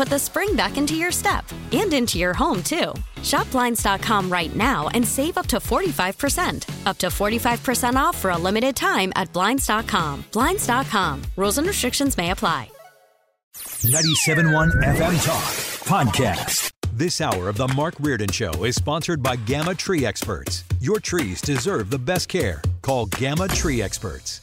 put the spring back into your step and into your home, too. Shop Blinds.com right now and save up to 45%. Up to 45% off for a limited time at Blinds.com. Blinds.com. Rules and restrictions may apply. 97.1 FM Talk Podcast. This hour of the Mark Reardon Show is sponsored by Gamma Tree Experts. Your trees deserve the best care. Call Gamma Tree Experts.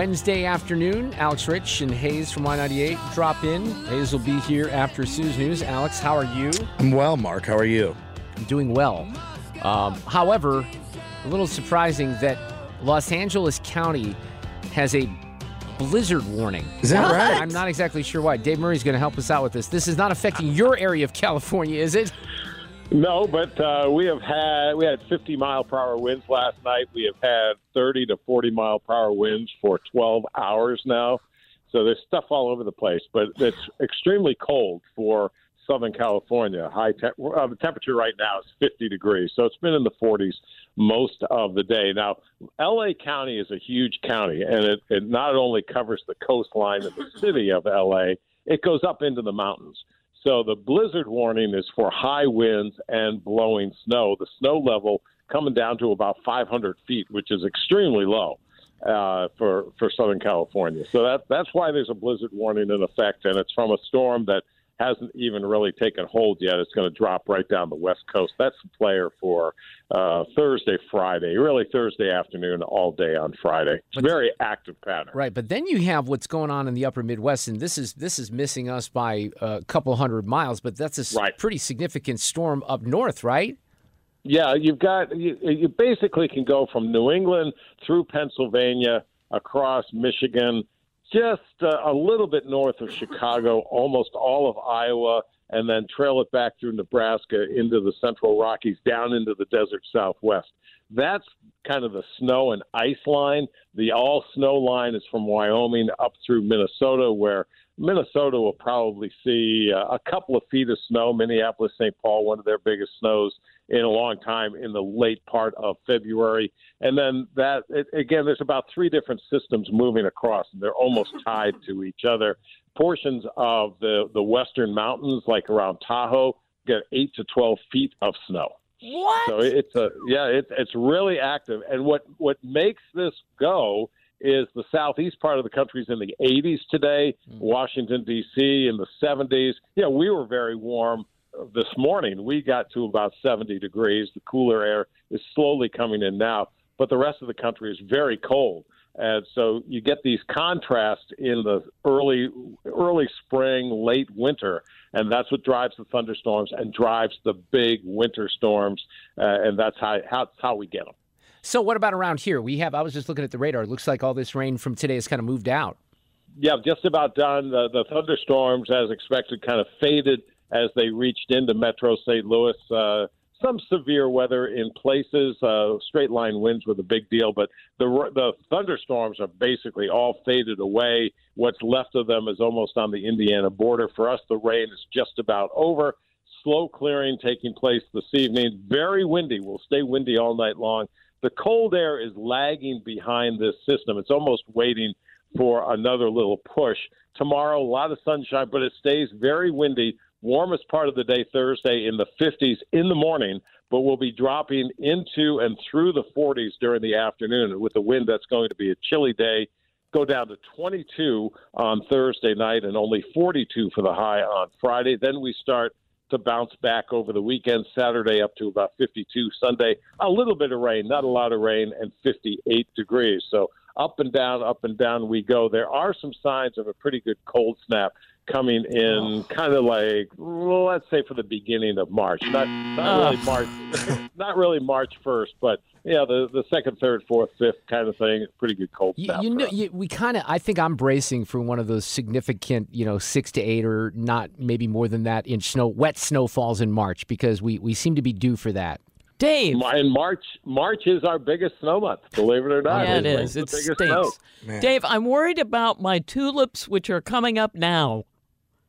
Wednesday afternoon, Alex Rich and Hayes from Y98 drop in. Hayes will be here after Sue's News. Alex, how are you? I'm well, Mark. How are you? I'm doing well. Um, however, a little surprising that Los Angeles County has a blizzard warning. Is that right? I'm not exactly sure why. Dave Murray's going to help us out with this. This is not affecting your area of California, is it? No, but uh, we have had we had 50 mile per hour winds last night. We have had 30 to 40 mile per hour winds for 12 hours now. So there's stuff all over the place, but it's extremely cold for Southern California. High te- uh, the temperature right now is 50 degrees, so it's been in the 40s most of the day. Now, L.A. County is a huge county, and it, it not only covers the coastline of the city of L.A., it goes up into the mountains. So the blizzard warning is for high winds and blowing snow. The snow level coming down to about 500 feet, which is extremely low uh, for for Southern California. So that that's why there's a blizzard warning in effect, and it's from a storm that hasn't even really taken hold yet. It's going to drop right down the west coast. That's the player for uh, Thursday, Friday, really Thursday afternoon, all day on Friday. It's a very active pattern. Right, but then you have what's going on in the upper Midwest, and this is this is missing us by a couple hundred miles, but that's a Right. pretty significant storm up north, right? Yeah, you've got you, you basically can go from New England through Pennsylvania across Michigan, just uh, a little bit north of Chicago, almost all of Iowa, and then trail it back through Nebraska into the Central Rockies, down into the desert Southwest. That's kind of the snow and ice line. The all snow line is from Wyoming up through Minnesota, where Minnesota will probably see uh, a couple of feet of snow. Minneapolis, St. Paul, one of their biggest snows in a long time in the late part of February. And then that, it, again, there's about three different systems moving across, and they're almost tied to each other. Portions of the, the western mountains, like around Tahoe, get 8 to 12 feet of snow. What? So it's a yeah, it's it's really active. And what what makes this go is the southeast part of the country is in the 80s today. Washington D.C. in the 70s. Yeah, we were very warm this morning. We got to about 70 degrees. The cooler air is slowly coming in now, but the rest of the country is very cold. And so you get these contrasts in the early early spring, late winter, and that's what drives the thunderstorms and drives the big winter storms, uh, and that's how, how that's how we get them. So what about around here? We have I was just looking at the radar. It looks like all this rain from today has kind of moved out. Yeah, just about done. The, the thunderstorms, as expected, kind of faded as they reached into Metro St. Louis. Uh, some severe weather in places. Uh, straight line winds were the big deal, but the the thunderstorms are basically all faded away. What's left of them is almost on the Indiana border. For us, the rain is just about over. slow clearing taking place this evening. Very windy. Will stay windy all night long. The cold air is lagging behind this system. It's almost waiting for another little push. Tomorrow, a lot of sunshine, but it stays very windy. Warmest part of the day Thursday in the 50s in the morning, but we'll be dropping into and through the 40s during the afternoon with the wind that's going to be a chilly day. Go down to 22 on Thursday night and only 42 for the high on Friday. Then we start to bounce back over the weekend. Saturday up to about 52. Sunday, a little bit of rain, not a lot of rain, and 58 degrees. So up and down, up and down we go. There are some signs of a pretty good cold snap coming in oh. kind of like let's say for the beginning of March. Not not really mm. March ah. not really March first, but yeah, the the second, third, fourth, fifth kind of thing. Pretty good cold You, snap. you know, you, we kind of. I think I'm bracing for one of those significant, you know, six to eight or not, maybe more than that inch snow, wet snowfalls in March because we we seem to be due for that. Dave. And March March is our biggest snow month, believe it or not. Yeah, it It's is. the It biggest stinks. snow. Dave, I'm worried about my tulips, which are coming up now.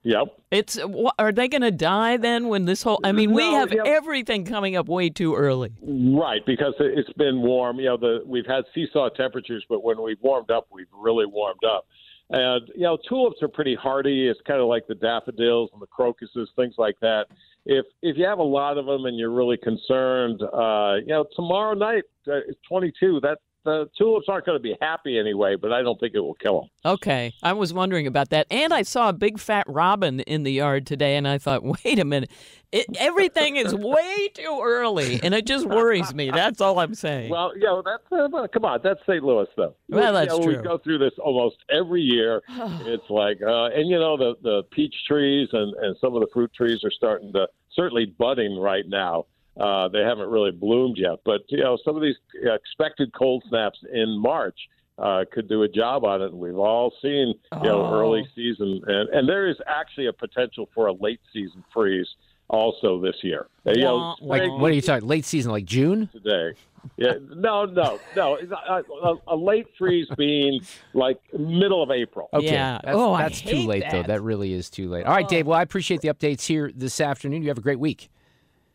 Yep. It's are they going to die then when this whole? I mean, we have yeah. everything coming up way too early. Right, because it- it's been warm. You know, the we've had seesaw temperatures, but when we've warmed up, we've really warmed up. And you know, tulips are pretty hardy. It's kind of like the daffodils and the crocuses, things like that. If if you have a lot of them and you're really concerned, uh, you know, tomorrow night uh, it's 22. That the tulips aren't going to be happy anyway, but I don't think it will kill them. Okay, I was wondering about that, and I saw a big fat robin in the yard today, and I thought, wait a minute, it, everything is way too early, and it just worries me. That's all I'm saying. Well, you know, that's uh, well, come on, that's St. Louis though. Well, We- that's you know, true. We go through this almost every year. it's like, uh, and you know, the the peach trees and and some of the fruit trees are starting to certainly budding right now. Uh, they haven't really bloomed yet, but you know, some of these expected cold snaps in March uh, could do a job on it. And we've all seen, you know, Oh. early season, and and there is actually a potential for a late season freeze also this year. Uh, You know, Like, what are you talking? Late season, like June? today. Yeah, no, no, no. A, a, a late freeze being like middle of April. Okay, Yeah. that's, Oh, I that's too hate late though. that. That really is too late. All right, Dave. Well, I appreciate the updates here this afternoon. You have a great week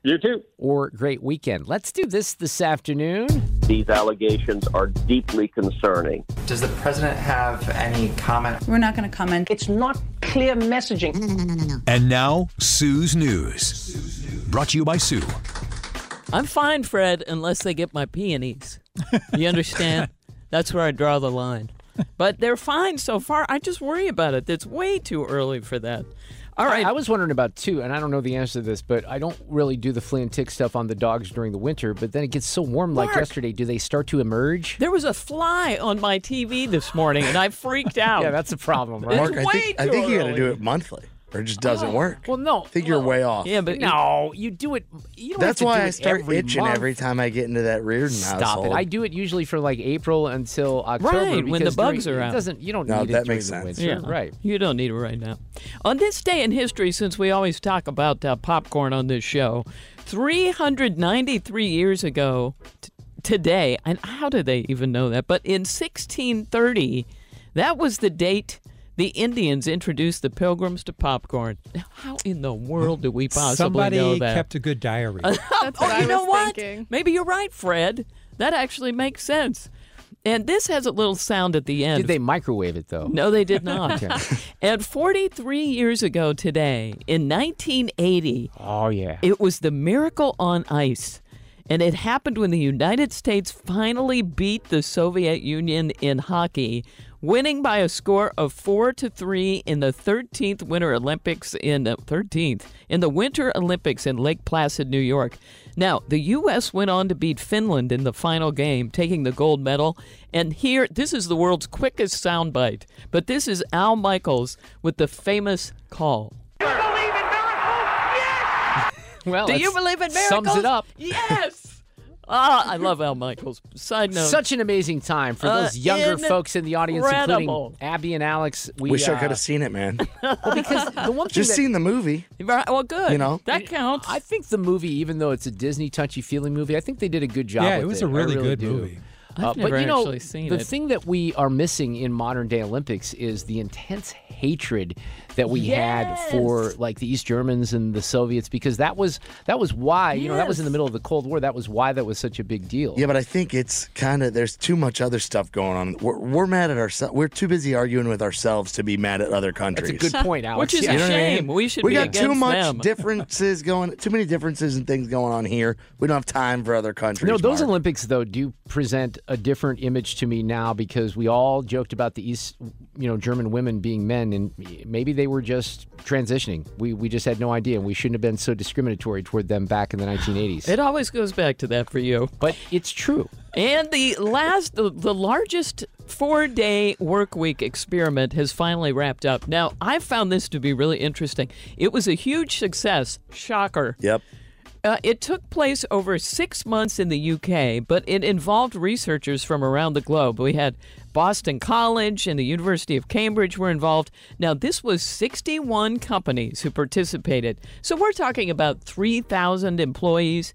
You too. or great weekend. Let's do this this afternoon. These allegations are deeply concerning. Does the president have any comment? We're not going to comment. It's not clear messaging. And now, Sue's News. Brought to you by Sue. I'm fine, Fred, unless they get my peonies. You understand? That's where I draw the line. But they're fine so far. I just worry about it. It's way too early for that. All I. I was wondering about too, and I don't know the answer to this, but I don't really do the flea and tick stuff on the dogs during the winter. But then it gets so warm, like yesterday. Do they start to emerge? there was a fly on my TV this morning, and I freaked out. Yeah, that's a problem, right? It's Mark, I way think, I too think you got to do it monthly, or it just doesn't work. well, no. I think you're way off. Yeah, but No, you do it. You don't That's have to why do I it start every itching month. every time I get into that Reardon Stop household. it! I do it usually from like April until October. Right, when the because bugs during- are it out. Doesn't you don't No, need that it during makes the sense. winter, Yeah, right? You don't need it right now. On this day in history, since we always talk about uh, popcorn on this show, 393 years ago t- today, and how do they even know that? But in 1630, that was the date the Indians introduced the pilgrims to popcorn. How in the world do we possibly Somebody know that? kept a good diary. oh, what I you know was what? thinking. Maybe you're right, Fred. That actually makes sense. And this has a little sound at the end. Did they microwave it though? No, they did not. Okay. And 43 years ago today, in 1980, Oh yeah. it was the Miracle on Ice. And it happened when the United States finally beat the Soviet Union in hockey, winning by a score of 4 to 3 in the 13th Winter Olympics in uh, the 13th in the Winter Olympics in Lake Placid, New York. Now, the US went on to beat Finland in the final game, taking the gold medal. And here, this is the world's quickest soundbite, but this is Al Michaels with the famous call. Well, Do you believe in miracles? Sums it up. Yes. Ah, I love Al Michaels. Side note. Such an amazing time for Uh, those younger folks in the audience, incredible. including Abby and Alex. We Wish I uh, could have seen it, man. Well, because the one thing Just that- seen the movie. Right, well, good. You know? that counts. I think the movie, even though it's a Disney touchy feely movie, I think they did a good job. Yeah, with it was it a really I good do. movie. I've but never you know, actually seen the it. thing that we are missing in modern day Olympics is the intense hatred that we had for like the East Germans and the Soviets because that was that was why you know that was in the middle of the Cold War. That was why that was such a big deal. Yeah, but I think it's kind of there's too much other stuff going on. We're, we're mad at ourselves. We're too busy arguing with ourselves to be mad at other countries. That's a good point, Alex. Which is Yeah. a You know I shame. mean? We should we be got too much them. differences going, too many differences and things going on here. We don't have time for other countries. No, those Mark. Olympics though do present a different image to me now because we all joked about the East, you know, German women being men, and maybe they were just transitioning. We we just had no idea, and we shouldn't have been so discriminatory toward them back in the 1980s. It always goes back to that for you. But it's true. And the last, the, the largest four day work week experiment has finally wrapped up. Now, I found this to be really interesting. It was a huge success. Shocker. Yep. Uh, it took place over six months in the UK, but it involved researchers from around the globe. We had Boston College and the University of Cambridge were involved. Now, this was 61 companies who participated. So we're talking about 3,000 employees.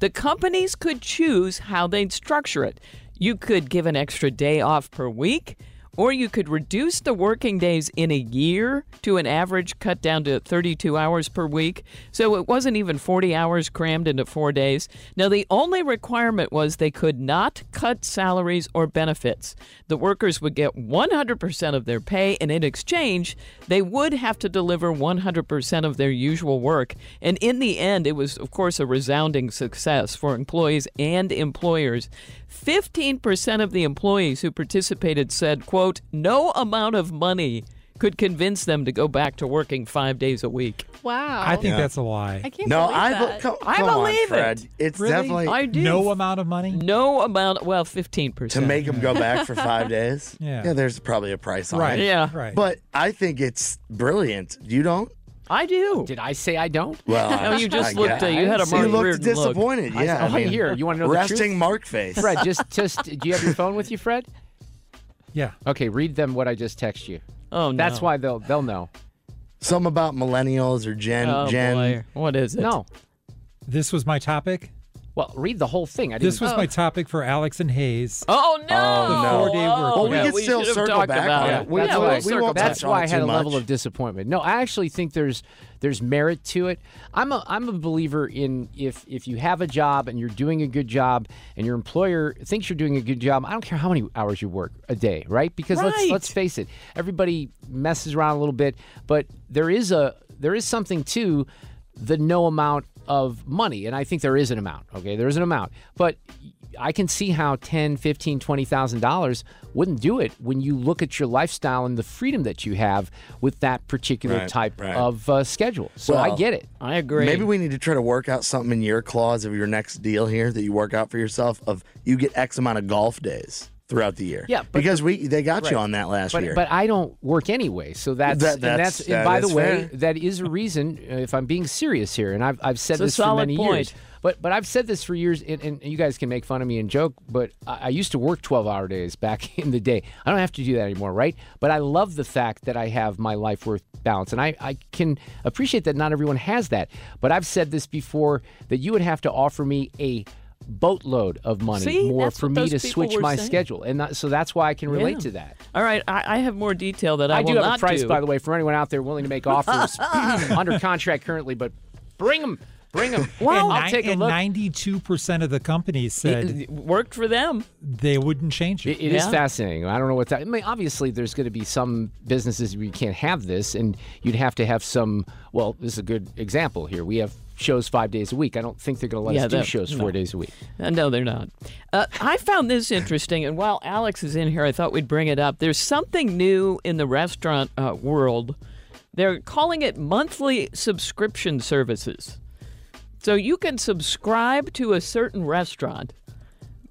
The companies could choose how they'd structure it. You could give an extra day off per week, or you could reduce the working days in a year to an average cut down to 32 hours per week. So it wasn't even 40 hours crammed into four days. Now, the only requirement was they could not cut salaries or benefits. The workers would get 100% of their pay, and in exchange, they would have to deliver 100% of their usual work. And in the end, it was, of course, a resounding success for employees and employers. 15% of the employees who participated said, quote, no amount of money could convince them to go back to working five days a week. Wow. I think that's a lie. I can't No, believe I that. come, I come on, believe Fred. it. It's Really? definitely I do. No amount of money. No amount, well, 15%. to make them go back for five days. Yeah. yeah. There's probably a price on Right. it. Yeah. Right. But I think it's brilliant. You don't? I do. Did I say I don't? Well, No, you just I looked, guess. uh, you had a Mark you Mark looked Reardon look. disappointed. I- Yeah, oh, I mean, here, you wanna know the resting truth? Mark face. Fred, just just do you have your phone with you, Fred? Yeah. Okay, read them what I just text you. Oh, no. That's why they'll they'll know. Some about millennials or Gen Oh, Gen. boy. What is it? No. This was my topic. Well, read the whole thing. I didn't. This was my oh. topic for Alex and Hayes. Oh, no. Oh, no. Four-day work Oh, week. we yeah, could still should have circle talked back about on it. it. We- that's yeah, we'll- why, we'll we circle won't back. that's why I had too a level of disappointment. No, I actually think there's there's merit to it. I'm a I'm a believer in if if you have a job and you're doing a good job and your employer thinks you're doing a good job, I don't care how many hours you work a day, right? Because let's let's face it, everybody messes around a little bit, but there is a there is something to the no amount of money and i think there is an amount okay? There is an amount. But i can see how 10 15 20000 dollars wouldn't do it when you look at your lifestyle and the freedom that you have with that particular Right, type right. of uh, schedule. So i get it. I agree. Maybe we need to try to work out something in your clause of your next deal here that you work out for yourself of you get X amount of golf days throughout the year. Yeah, but- because we they got you on that last but, year. but I don't work anyway, so that's That- and that's- that's and by is the way, fair. that is a reason. uh, If I'm being serious here, and I've I've said It's a this for many point. years, but but I've said this for years, and, and you guys can make fun of me and joke, but I, I used to work 12 hour days back in the day. I don't have to do that anymore, right? But I love the fact that I have my life worth balance, and I I can appreciate that not everyone has that. But I've said this before that you would have to offer me a boatload of money See? more for me to switch my saying. schedule and that, so that's why i can relate Yeah. to that All right, I, I have more detail that I, I, will do have not a price, do. by the way, for anyone out there willing to make offers under contract currently. But bring them, bring them. and I'll take a and look. 92% of the companies said It- it worked for them. they wouldn't change it. It- it is Yeah. fascinating. I don't know what that. I mean, obviously, there's going to be some businesses where you can't have this, and you'd have to have some. Well, this is a good example here. We have shows five days a week. I don't think they're going to let Yeah, us do shows no. four days a week. Uh, no, they're not. Uh, I found this interesting, and while Alex is in here, I thought we'd bring it up. There's something new in the restaurant uh, world. They're calling it monthly subscription services. So you can subscribe to a certain restaurant,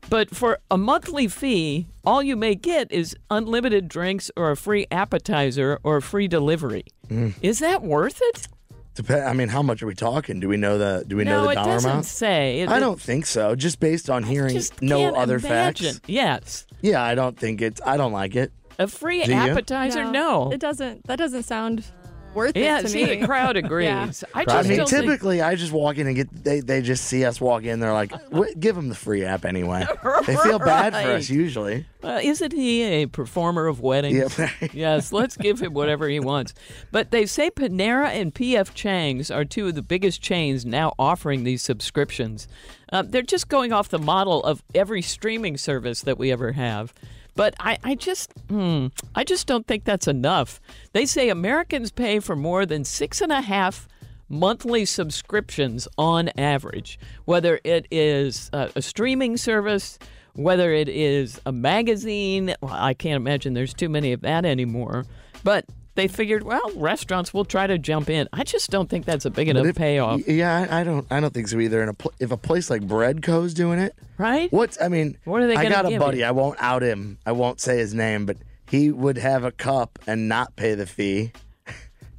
but for a monthly fee, all you may get is unlimited drinks or a free appetizer or a free delivery. Mm. Is that worth it? Dep- I mean, how much are we talking? Do we know the Do we know no, the it dollar doesn't amount? say. It- I don't think so. Just based on hearing just no can't other imagine. facts. Yes. Yeah, I don't think it's. I don't like it. A free Do you? appetizer? No. It doesn't. That doesn't sound worth Yeah, it to see, me. the crowd agrees. Yeah. I I mean, don't think- typically, I just walk in and get they, they just see us walk in. They're like, give them the free app anyway. They feel bad for us usually. Uh, isn't he a performer of weddings? yes, let's give him whatever he wants. But they say Panera and PF Chang's are two of the biggest chains now offering these subscriptions. Uh, they're just going off the model of every streaming service that we ever have. But I, I just, hmm, I just don't think that's enough. They say Americans pay for more than six and a half monthly subscriptions on average, whether it is a streaming service, whether it is a magazine. Well, I can't imagine there's too many of that anymore. But they figured, well, restaurants will try to jump in. I just don't think that's a big enough if- payoff. Yeah, I, I don't. I don't think so either. In a pl- if a place like Breadco's doing it, right? What's I mean? What are they I got a buddy. you? I won't out him. I won't say his name, but he would have a cup and not pay the fee.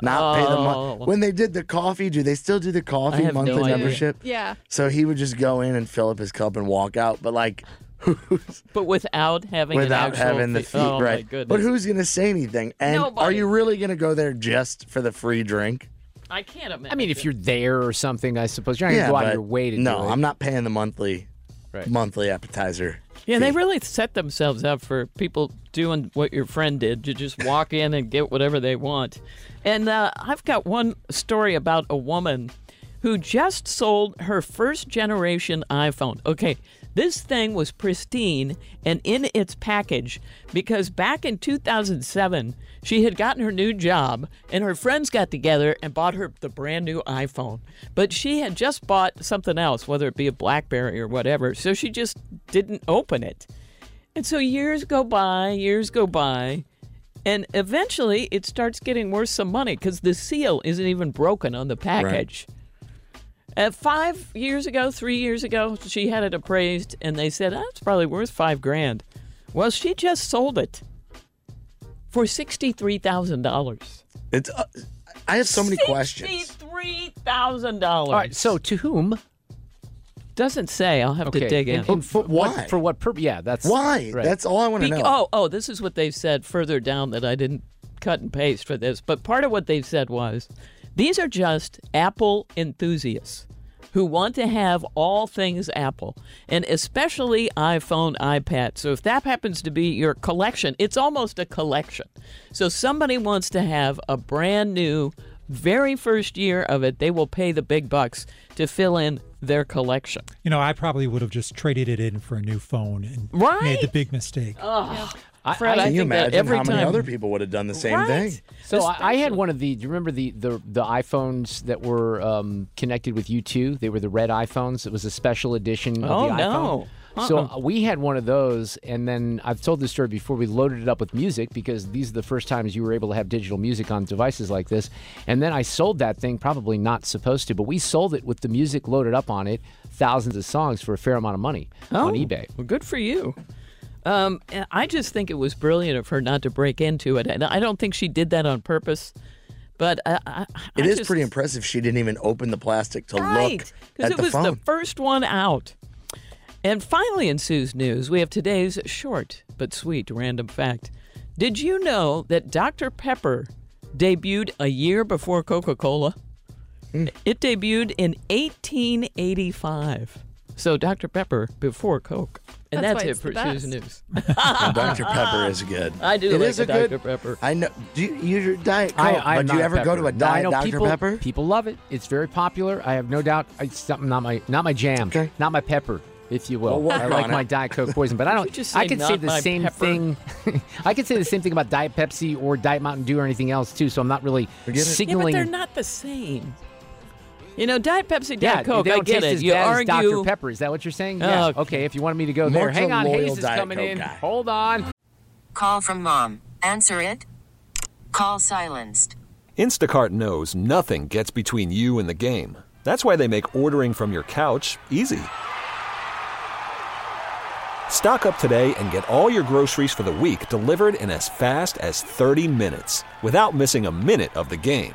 Not pay the Oh. money. When they did the coffee, do they still do the coffee have no monthly membership? Yeah. So he would just go in and fill up his cup and walk out. But like, But without having without actual having the fee- fee, oh, right? goodness. But who's gonna say anything? And are you really gonna go there just for the free drink? I can't imagine. I mean, if you're there or something, I suppose you're not going to go out of your way to no, do it. I'm not paying the monthly Right. monthly appetizer. Yeah, they really set themselves up for people doing what your friend did to just walk in and get whatever they want. And uh, I've got one story about a woman who just sold her first generation iPhone. Okay, this thing was pristine and in its package because back in 2007, she had gotten her new job and her friends got together and bought her the brand new iPhone. But she had just bought something else, whether it be a Blackberry or whatever, so she just didn't open it. And so years go by, years go by, and eventually it starts getting worth some money because the seal isn't even broken on the package. Uh, five years ago, three years ago, she had it appraised, and they said oh, it's probably worth five grand. Well, she just sold it for sixty-three thousand dollars. It's. Uh, I have so many questions. Sixty-three thousand dollars. All right, so to whom? Doesn't say. I'll have to dig in. and- and for what- for what purpose? Yeah, that's Why? right. That's all I want to Bec- know. Oh, oh, this is what they've said further down that I didn't cut and paste for this. But part of what they've said was these are just Apple enthusiasts who want to have all things Apple, and especially iPhone, iPad. So if that happens to be your collection, it's almost a collection. So somebody wants to have a brand new, very first year of it, they will pay the big bucks to fill in their collection. You know, I probably would have just traded it in for a new phone and Right? made the big mistake. Oh, I- Fred, I, Can you think that imagine every how many time other people would have done the same Right. thing? So I, I had one of the. Do you remember the the, the iPhones that were um, connected with U2? They were the red iPhones. It was a special edition of Oh, the no. So Uh-uh. uh, we had one of those, and then I've told this story before. We loaded it up with music because these are the first times you were able to have digital music on devices like this. And then I sold that thing, probably not supposed to, but we sold it with the music loaded up on it, thousands of songs for a fair amount of money on Oh, eBay. Well, good for you. Um, I just think it was brilliant of her not to break into it, and I don't think she did that on purpose. But I, I, It I is just- pretty impressive. She didn't even open the plastic to right look because it the was phone. the first one out. And finally, in Sue's news, we have today's short but sweet random fact. Did you know that Dr. Pepper debuted a year before Coca Cola? Hmm. It debuted in 1885. So Dr. Pepper before Coke. And That's that's, why it it's for the Sue's best. news. Dr. Pepper is good. I do It like is a a good- Dr. Pepper. I know. Do you use your Diet Coke? I, I'm but do you not ever go to a No, I Diet know Dr. people, Pepper? People love it. It's very popular. I have no doubt. It's something not my not my jam. Okay. Not my pepper, if you will. We'll I like my it. Diet Coke poison, but I don't. just I say could say the same pepper? thing. I could say the same thing about Diet Pepsi or Diet Mountain Dew or anything else too. So I'm not really Forget it. Yeah, but they're not the same. You know, Diet Pepsi, Diet yeah, Coke, they I don't get taste it. as you bad argue. as Dr Pepper. Is that what you're saying? Oh, yeah. okay. Okay. If you wanted me to go there, hang on. Hayes is Diet coming Coke in. guy. Hold on. Call from mom. Answer it. Call silenced. Instacart knows nothing gets between you and the game. That's why they make ordering from your couch easy. Stock up today and get all your groceries for the week delivered in as fast as 30 minutes without missing a minute of the game.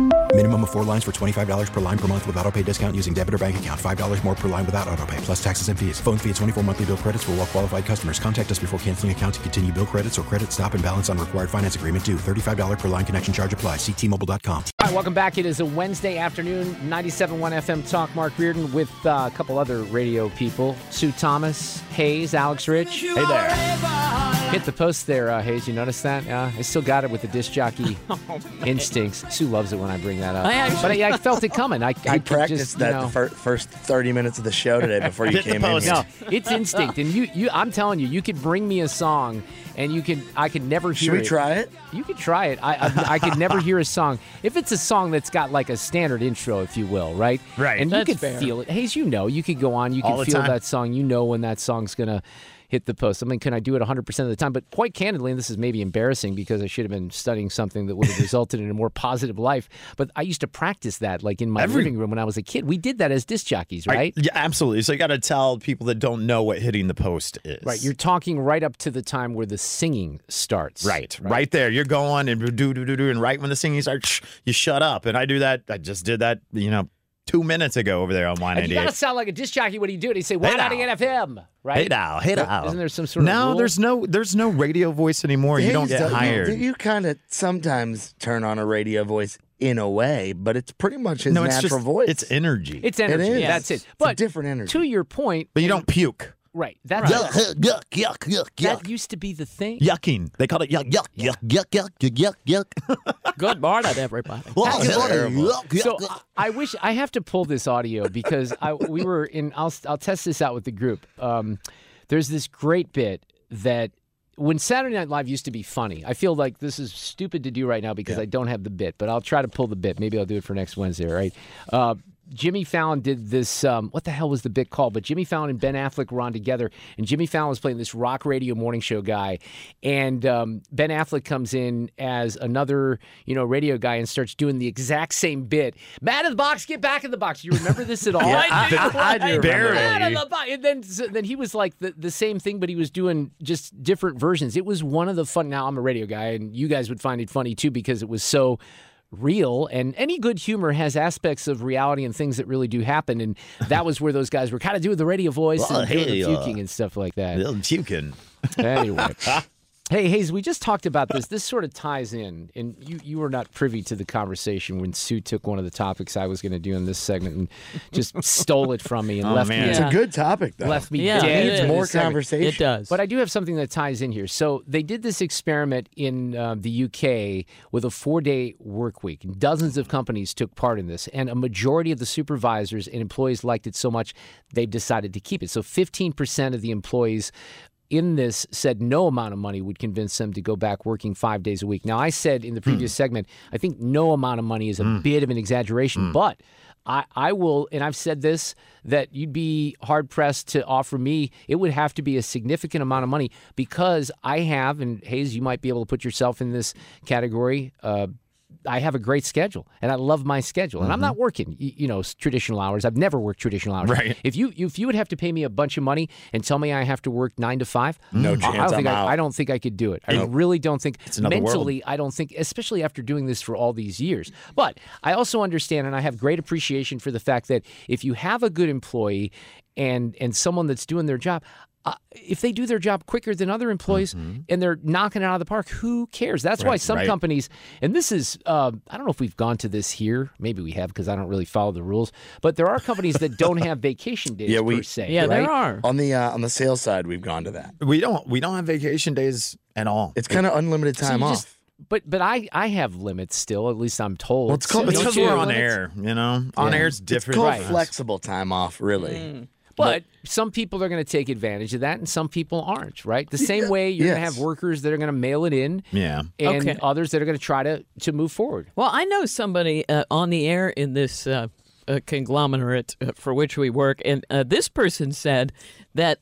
Minimum of four lines for $25 per line per month with auto pay discount using debit or bank account. $5 more per line without auto pay, plus taxes and fees. Phone fee at 24 monthly bill credits for all well qualified customers. Contact us before canceling account to continue bill credits or credit stop and balance on required finance agreement due. $35 per line connection charge apply. Ctmobile.com. All right, welcome back. It is a Wednesday afternoon, 97.1 FM Talk. Mark Reardon with uh, a couple other radio people. Sue Thomas, Hayes, Alex Rich. Hey there. Hit the post there, uh, Hayes. You notice that? Uh, I still got it with the disc jockey instincts. Sue loves it when I bring that up. I actually- but I, I felt it coming. I, I practiced just, you that know- the fir- first 30 minutes of the show today before you came in here. No, it's instinct, and you, you. I'm telling you, you could bring me a song, and you could, I could never hear. Should we try it? You could try it. I, I, I could never hear a song if it's a song that's got like a standard intro, if you will, right? Right. And That's you could fair. feel it. Hayes, you know, you could go on, you All could feel time. that song. You know when that song's gonna hit the post. I mean, can I do it 100% of the time? But quite candidly, and this is maybe embarrassing because I should have been studying something that would have resulted in a more positive life. But I used to practice that, like in my Every- living room when I was a kid. We did that as disc jockeys, I- right? yeah, absolutely. So you got to tell people that don't know what hitting the post is. Right, you're talking right up to the time where the singing starts. Right, right, there. You're going and do do do do, and right when the singing starts, you shut up. And I do that. I just did that. You know, two minutes ago over there on And you gotta Y98. sound like a disc jockey What when you do it. He say, Hey "One out. FM," right? Hey now, hey now. Isn't there some sort of no? There's no there's no radio voice anymore. You don't get do- hired. You, you kind of sometimes turn on a radio voice in a way, but it's pretty much his no, it's natural just voice. it's energy. It's energy. It is. That's it. It's a But different energy. to your point, but you don't puke. Right? That's Yuck, yuck, yuck, yuck, that used to be the thing. Yucking. They call it yuck, yuck, yuck, yuck, yuck, yuck, yuck, yuck. Good morning, everybody. Oh, terrible. yuck, yuck, So yuck. I wish I have to pull this audio because I we were in. I'll I'll test this out with the group. Um, there's this great bit that when Saturday Night Live used to be funny. I feel like this is stupid to do right now because I don't have the bit, but I'll try to pull the bit. Maybe I'll do it for next Wednesday. all Right. Uh, Jimmy Fallon did this. Um, what the hell was the bit called? But Jimmy Fallon and Ben Affleck were on together, and Jimmy Fallon was playing this rock radio morning show guy, and um, Ben Affleck comes in as another, you know, radio guy and starts doing the exact same bit. Mad in the box, get back in the box. Do you remember this at all? Yeah, I do. I do remember Mad that. in the box. And then, so then he was like the, the same thing, but he was doing just different versions. It was one of the fun. Now I'm a radio guy, and you guys would find it funny too because it was so real and any good humor has aspects of reality and things that really do happen and that was where those guys were kind of doing the radio voice Well, and doing hey, the uh, and stuff like that Little puking. anyway hey hayes we just talked about this this sort of ties in and you, you were not privy to the conversation when sue took one of the topics i was going to do in this segment and just stole it from me and Oh, left man. me It's Yeah. a good topic, though. left me Yeah, dead. it needs more this conversation. It does. But I do have something that ties in here. So they did this experiment in uh, the UK with a four-day work week. Dozens of companies took part in this, and a majority of the supervisors and employees liked it so much they've decided to keep it. So 15% of the employees in this said no amount of money would convince them to go back working five days a week. Now, I said in the previous hmm. segment, I think no amount of money is a hmm. bit of an exaggeration, hmm. but I, I will, and I've said this, that you'd be hard pressed to offer me, it would have to be a significant amount of money because I have, and Hayes, you might be able to put yourself in this category. Uh, I have a great schedule and I love my schedule. And I'm not mm-hmm. working, you know, traditional hours. I've never worked traditional hours. Right. If you if you would have to pay me a bunch of money and tell me I have to work nine to five, No I- I chance, don't think I. I don't think I could do it. I It- really don't think another world. mentally. I don't think, especially after doing this for all these years. But I also understand, and I have great appreciation for the fact that if you have a good employee and and someone that's doing their job. Uh, if they do their job quicker than other employees and they're knocking it out of the park, who cares? That's why some right. companies, and this is, uh, I don't know if we've gone to this here. Maybe we have because I don't really follow the rules. But there are companies that don't have vacation days Yeah, per we- se. Yeah, there are. On the uh, on the sales side, we've gone to that. We don't we don't have vacation days at all. It's kind of unlimited time you off. just- but but I I have limits still. At least I'm told. Well, it's called- So It's Don't because don't we're on Limits? air, you know. On Yeah. air is it's different. called from flexible time off, really. Mm. But some people are going to take advantage of that, and some people aren't. Right? The same way you're going to have workers that are going to mail it in, Yeah. and Okay. others that are going to try to to move forward. Well, I know somebody uh, on the air in this uh, uh, conglomerate uh, for which we work, and uh, this person said that.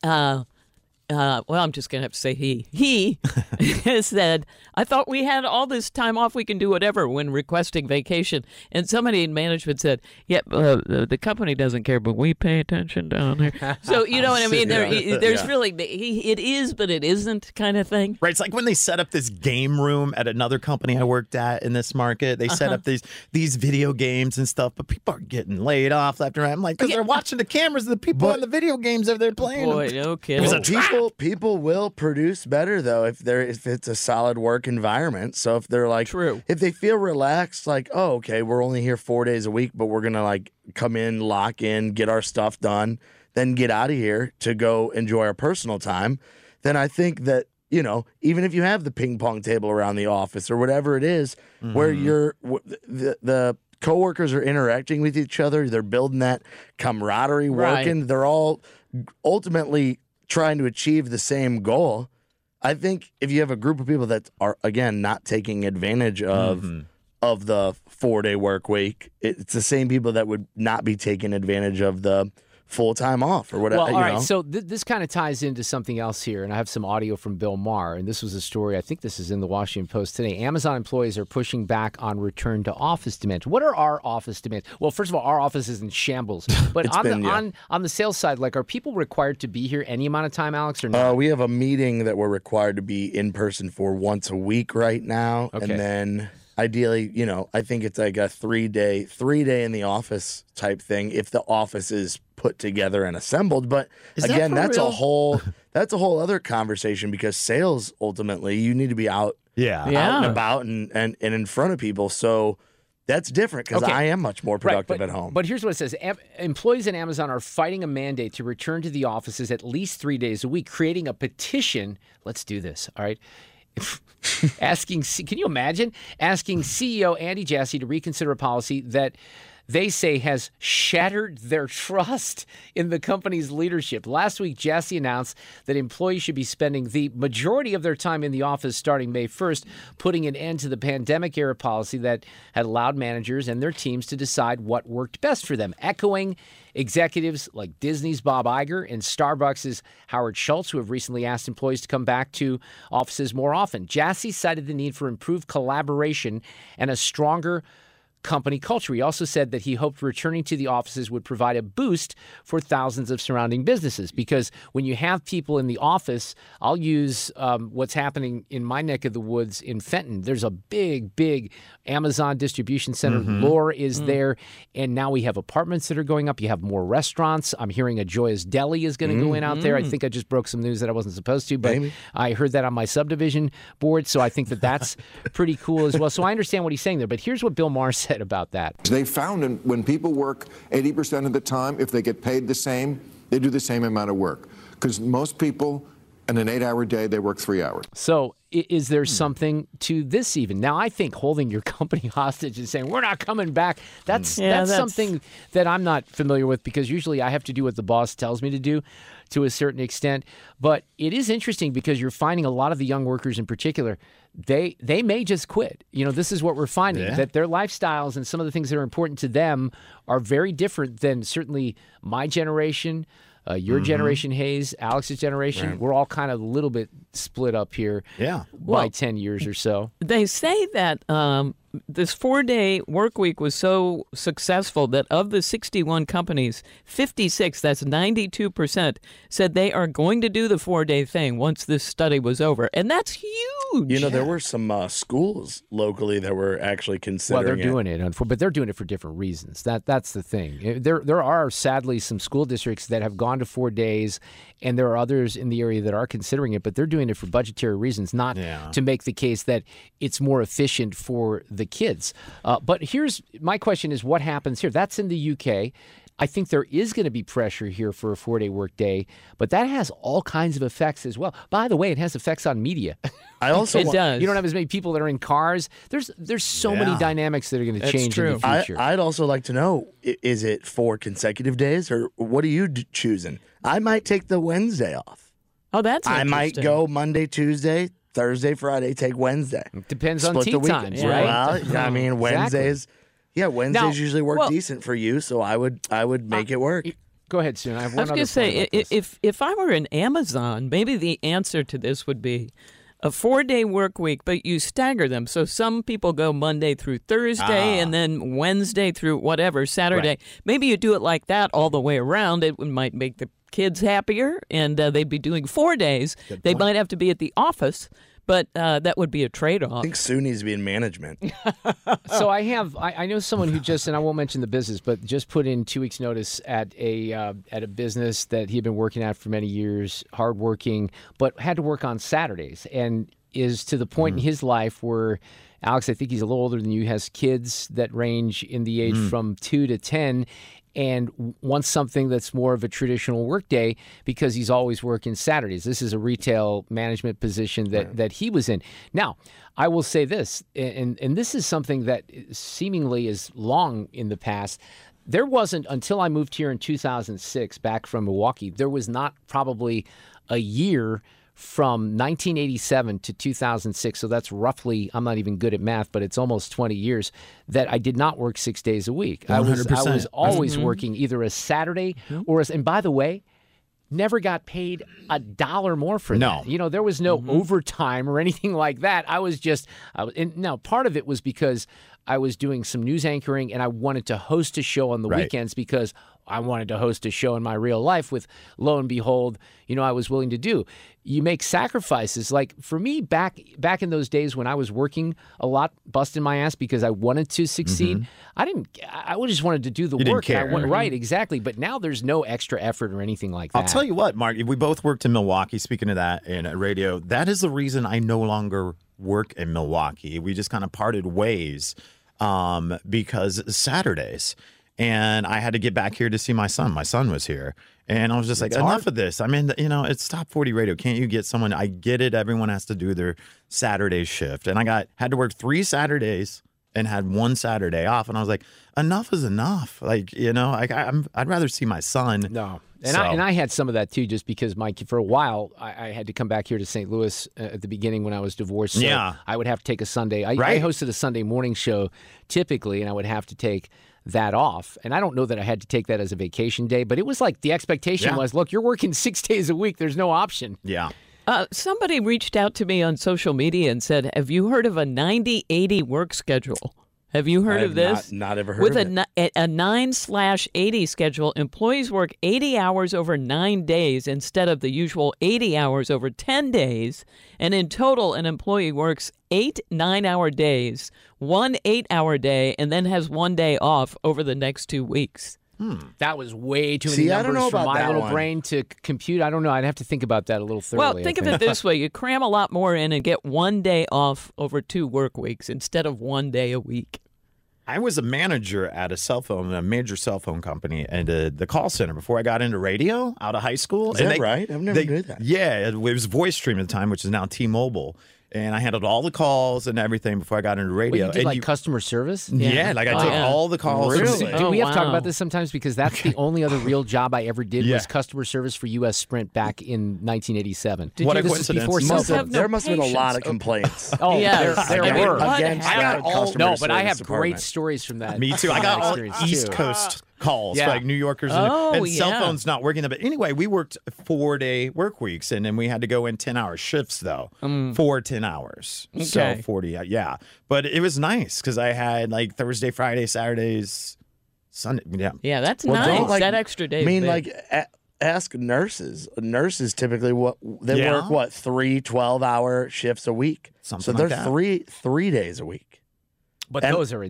Uh, uh, well, I'm just going to have to say he. He said, I thought we had all this time off. We can do whatever when requesting vacation. And somebody in management said, Yeah, uh, the the company doesn't care, but we pay attention down here. So, you know what I mean? There, Yeah. there's Yeah. really, he, it is, but it isn't kind of thing. Right, it's like when they set up this game room at another company I worked at in this market. They set Uh-huh. up these these video games and stuff, but people are getting laid off left and right. I'm like, because they're watching the cameras of the people in the video games that they're playing. Boy, no kidding. was a people people will produce better though if they're if it's a solid work environment. So if they're like True. if they feel relaxed, like oh okay, we're only here four days a week, but we're gonna like come in, lock in, get our stuff done, then get out of here to go enjoy our personal time. Then I think that you know even if you have the ping pong table around the office or whatever it is, where mm-hmm. you're the the coworkers are interacting with each other, they're building that camaraderie, Right. working. They're all ultimately trying to achieve the same goal. I think if you have a group of people that are again not taking advantage of Mm-hmm. of the four day work week, it's the same people that would not be taking advantage of the full time off or whatever. Well, all right. know? So th- this kind of ties into something else here, and I have some audio from Bill Maher, and this was a story. I think this is in the Washington Post today. Amazon employees are pushing back on return to office demands. What are our office demands? Well, first of all, our office is in shambles. But on been, the yeah. on on the sales side, like, are people required to be here any amount of time, Alex, or not? Uh, we have a meeting that we're required to be in person for once a week right now, Okay. and then ideally, you know, I think it's like a three day, three day in the office type thing if the office is put together and assembled. But Is again, for that's real? a whole that's a whole other conversation because sales ultimately you need to be out, Yeah. out and about and and and in front of people. So that's different because Okay. I am much more Right, productive but, at home. But here's what it says Am- employees at Amazon are fighting a mandate to return to the offices at least three days a week, creating a petition. Let's do this, all right? asking, can you imagine asking CEO Andy Jassy to reconsider a policy that they say has shattered their trust in the company's leadership. Last week, Jassy announced that employees should be spending the majority of their time in the office starting May 1st, putting an end to the pandemic era policy that had allowed managers and their teams to decide what worked best for them, echoing executives like Disney's Bob Iger and Starbucks' Howard Schultz, who have recently asked employees to come back to offices more often. Jassy cited the need for improved collaboration and a stronger company culture. He also said that he hoped returning to the offices would provide a boost for thousands of surrounding businesses because when you have people in the office, I'll use um, what's happening in my neck of the woods in Fenton. There's a big, big Amazon distribution center. Mhm. Lore is Mm. there, and now we have apartments that are going up. You have more restaurants. I'm hearing a Joya's Deli is going to go in out there. I Mm. think I just broke some news that I wasn't supposed to, but I heard that on my subdivision board, so I think that that's pretty cool as well. So I understand what he's saying there, but here's what Bill Maher said about that. They found in, when people work 80% of the time, if they get paid the same, they do the same amount of work. Because most people in an eight-hour day they work three hours. So, is Hmm. there something to this even? Now, I think holding your company hostage and saying we're not coming back. That's Yeah, that's, that's- something that I'm not familiar with because usually I have to do what the boss tells me to do, to a certain extent. But it is interesting because you're finding a lot of the young workers in particular. They they may just quit. You know, this is what we're finding Yeah. that their lifestyles and some of the things that are important to them are very different than certainly my generation. Uh, your Mhm. generation, Hayes, Alex's generation, Right. we're all kind of a little bit split up here Yeah. by Well- 10 years or so. They say that um, this four day work week was so successful that of the 61 companies, 56, that's 92%, said they are going to do the four day thing once this study was over. And that's huge. You know, there were some uh, schools locally that were actually considering Well, considering they're it. doing it, unfor- but they're doing it for different reasons. That that's the thing. There there are sadly some school districts that have gone to four days, and there are others in the area that are considering it, but they're doing it for budgetary reasons, not Yeah. to make the case that it's more efficient for the kids. Uh, but here's my question: Is what happens here? That's in the UK. I think there is going to be pressure here for a four day work day, but that has all kinds of effects as well. By the way, it has effects on media. I also It wa- does. You don't have as many people that are in cars. There's there's so many dynamics that are going to That's change in true. the I, future. I'd also like to know: is it four consecutive days, or what are you d- choosing? I might take the Wednesday off. Oh, that's interesting. I might go Monday, Tuesday, Thursday, Friday. Take Wednesday. Depends on Split tea the week- times, Yeah. right? Well, I mean, Exactly. Wednesdays. Yeah, Wednesdays usually work well- decent for you, so I would I would make it work. Go ahead, soon. I have I was going to say, point about i- this. if if I were in Amazon, maybe the answer to this would be a four day work week, but you stagger them. So some people go Monday through Thursday Ah. and then Wednesday through whatever, Saturday. Maybe you do it like that all the way around. It might make the kids happier and uh, they'd be doing four days. they might have to be at the office, but uh, that would be a trade off. I think Sue needs to be in management. so I have I, I know someone who just and I won't mention the business, but just put in two weeks notice at a uh, at a business that he had been working at for many years, hardworking, but had to work on Saturdays, and is to the point in his life where Alex, I think he's a little older than you, has kids that range in the age from two to ten. And wants something that's more of a traditional workday because he's always working Saturdays. This is a retail management position that, that he was in. Now, I will say this, and and this is something that seemingly is long in the past. There wasn't until I moved here in 2006, back from Milwaukee. There was not probably a year from 1987 to 2006. So that's roughly. I'm not even good at math, but it's almost 20 years that I did not work six days a week. I was I 100%. was always mm-hmm. working either a Saturday or as. And by the way, never got paid a dollar more for that. No. that. You know, there was no mm-hmm. overtime or anything like that. I was just, I was, and now part of it was because I was doing some news anchoring and I wanted to host a show on the Right. weekends because I wanted to host a show in my real life with lo and behold, you know, I was willing to do. You make sacrifices. Like for me back back in those days when I was working a lot, busting my ass because I wanted to succeed. I didn't I just wanted to do the Mm-hmm. You didn't work. I care. wa- right, exactly. But now there's no extra effort or anything like that. I'll tell you what, Mark. We both worked in Milwaukee. Speaking of that, in uh, radio, that is the reason I no longer work in Milwaukee. We just kind of parted ways um, because Saturdays, and I had to get back here to see my son. My son was here, and I was just like, enough of this. I mean, you know, it's top forty radio. Can't you get someone? I get it. Everyone has to do their Saturday shift, and I got had to work three Saturdays and had one Saturday off, and I was like, enough is enough. Like, you know, like I, I'm, I'd rather see my son. No. And So- I and I had some of that too, just because my for a while I, I had to come back here to St. Louis uh, at the beginning when I was divorced. So Yeah. I would have to take a Sunday. I, I hosted a Sunday morning show typically, and I would have to take that off. And I don't know that I had to take that as a vacation day, but it was like the expectation Yeah. was, look, you're working six days a week. There's no option. Yeah. Uh, somebody reached out to me on social media and said, Have you heard of a 90 80 work schedule? Have you heard I of this? Not, not ever heard With of a, it. a 9 slash 80 schedule, employees work 80 hours over nine days instead of the usual 80 hours over 10 days. And in total, an employee works eight nine hour days, one eight hour day, and then has one day off over the next two weeks. That was way too See, many I don't numbers know for about my little one. brain to compute. I don't know. I'd have to think about that a little thoroughly. Well, I think of it this way you cram a lot more in and get one day off over two work weeks instead of one day a week. I was a manager at a cell phone, a major cell phone company, and uh, the call center before I got into radio out of high school. Is And that they- right? I've never they- knew that. Yeah, it was VoiceStream at the time, which is now T-Mobile. And I handled all the calls and everything before I got into Wait, radio. you did and like you- customer service? Yeah, like I Oh, took yeah. all the calls. Do, do we oh, have to talk about this sometimes? Because that's the only other real job I ever did Yeah. was customer service for U.S. Sprint back in 1987. What a this coincidence. before Must cell have- phones. there must have been a lot of complaints. Oh, Yes. there, there I were. against I got all- customer No, but I service have great stories from that. Me too. I got all East too. Coast calls, Yeah. like New Yorkers, and, Oh, and cell yeah. phones not working. But anyway, we worked four day work weeks, and then we had to go in ten hour shifts though, four 10 hours, so forty. uh, Yeah, but it was nice because I had like Thursday, Friday, Saturdays, Sunday. Yeah, Yeah, that's Well, nice. like- that extra day. I mean, big. like, a- ask nurses. Nurses typically what they Yeah. work what three 12 hour shifts a week. Something so like they're that. three three days a week. But And- those are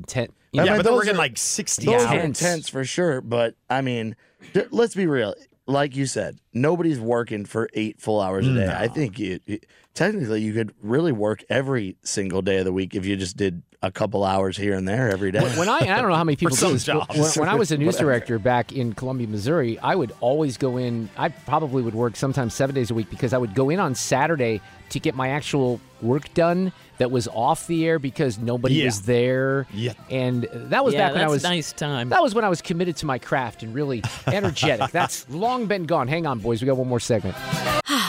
intent. I yeah, mean, but they're working are- like sixty Those hours. are intense for sure. But I mean, th- let's be real. Like you said, nobody's working for eight full hours a day. I think you- technically you could really work every single day of the week if you just did a couple hours here and there every day. When I, I don't know how many people do this, but jobs. when, when I was a news Whatever. director back in Columbia, Missouri, I would always go in. I probably would work sometimes seven days a week because I would go in on Saturday to get my actual work done that was off the air because nobody Yeah. was there. Yeah. And that was yeah, back when I was nice time. That was when I was committed to my craft and really energetic. That's long been gone. Hang on, boys. We got one more segment.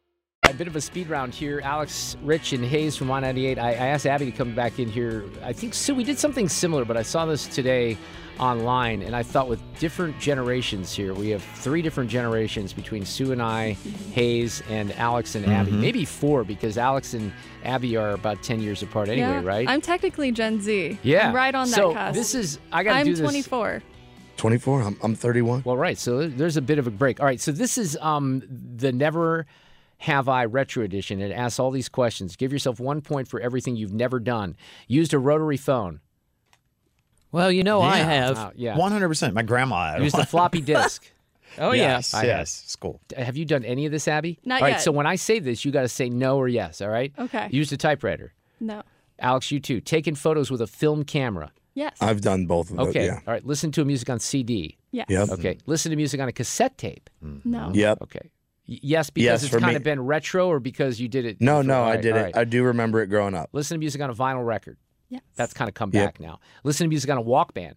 A bit of a speed round here. Alex, Rich, and Hayes from 198. I, I asked Abby to come back in here. I think, Sue, we did something similar, but I saw this today online, and I thought with different generations here, we have three different generations between Sue and I, Hayes, and Alex and Abby. Mhm. Maybe four, because Alex and Abby are about 10 years apart anyway, yeah, right? I'm technically Gen Z. Yeah. I'm right on that So cusp. this is- I gotta I'm do this- 24. 24. I'm, I'm 31. Well, right. So there's a bit of a break. All right. So this is um, the Never Have I Retro Edition. It asks all these questions. Give yourself one point for everything you've never done. Used a rotary phone. Well, you know I have. Wow, yeah. 100%. My grandma had Used a floppy disk. Oh, yes. I. Yes. It's cool. Have you done any of this, Abby? Not all right, yet. So when I say this, you got to say no or yes. All right. Okay. Used a typewriter. No. Alex, you too. Taking photos with a film camera. Yes. I've done both of those. Okay. Yeah. All right. Listen to music on CD. Yes. Yep. Okay. Listen to music on a cassette tape. No. Yep. Okay. Y- Yes, because Yes, it's kind me. of been retro, or because you did it. No, for- no, all I did all it. right. I do remember it growing up. Listen to music on a vinyl record. Yes. That's kind of come Yep. back now. Listen to music on a Walkman.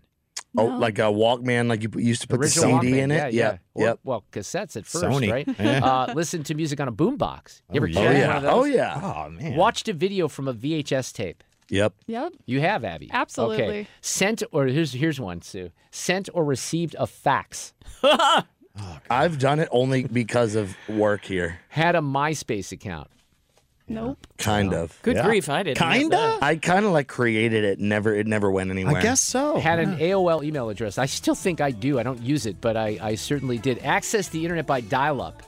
Oh, like a Walkman, like you used to put the Original CD Walkman, in it. Yeah, yeah. Yep. Or- Yep. Well, cassettes at first, Sony. right? Yeah. Uh, listen to music on a boombox. You ever Oh, yeah. one of those? Oh, yeah. Oh, man. Watched a video from a VHS tape. Yep. Yep. You have, Abby. Absolutely. Okay. Sent or here's here's one, Sue. Sent or received a fax. Oh, I've done it only because of work here. Had a MySpace account. Nope. Kind of. Good Yeah. grief, I didn't. Kinda. I kind of like created it. Never. It never went anywhere. I guess so. Had an AOL email address. I still think I do. I don't use it, but I, I certainly did. Access the internet by dial-up.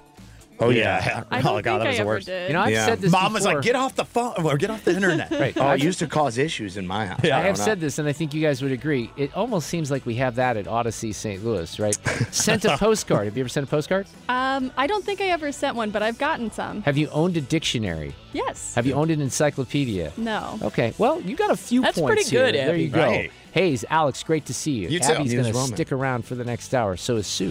Oh yeah. I don't think I ever did. You know, I've Yeah. said this Mom was like, "Get off the phone or get off the internet." Right. Oh, it used to cause issues in my house. I I have know. said this, and I think you guys would agree. It almost seems like we have that at Audacy St. Louis, right? Sent a postcard. Have you ever sent a postcard? Um, I don't think I ever sent one, but I've gotten some. Have you owned a dictionary? Yes. Have you owned an encyclopedia? No. Okay. Well, you got a few That's points pretty good, here. There you go. Right. Hayes, Alex, great to see you. You too. Abby's You going to well, man. stick around for the next hour. So is Sue.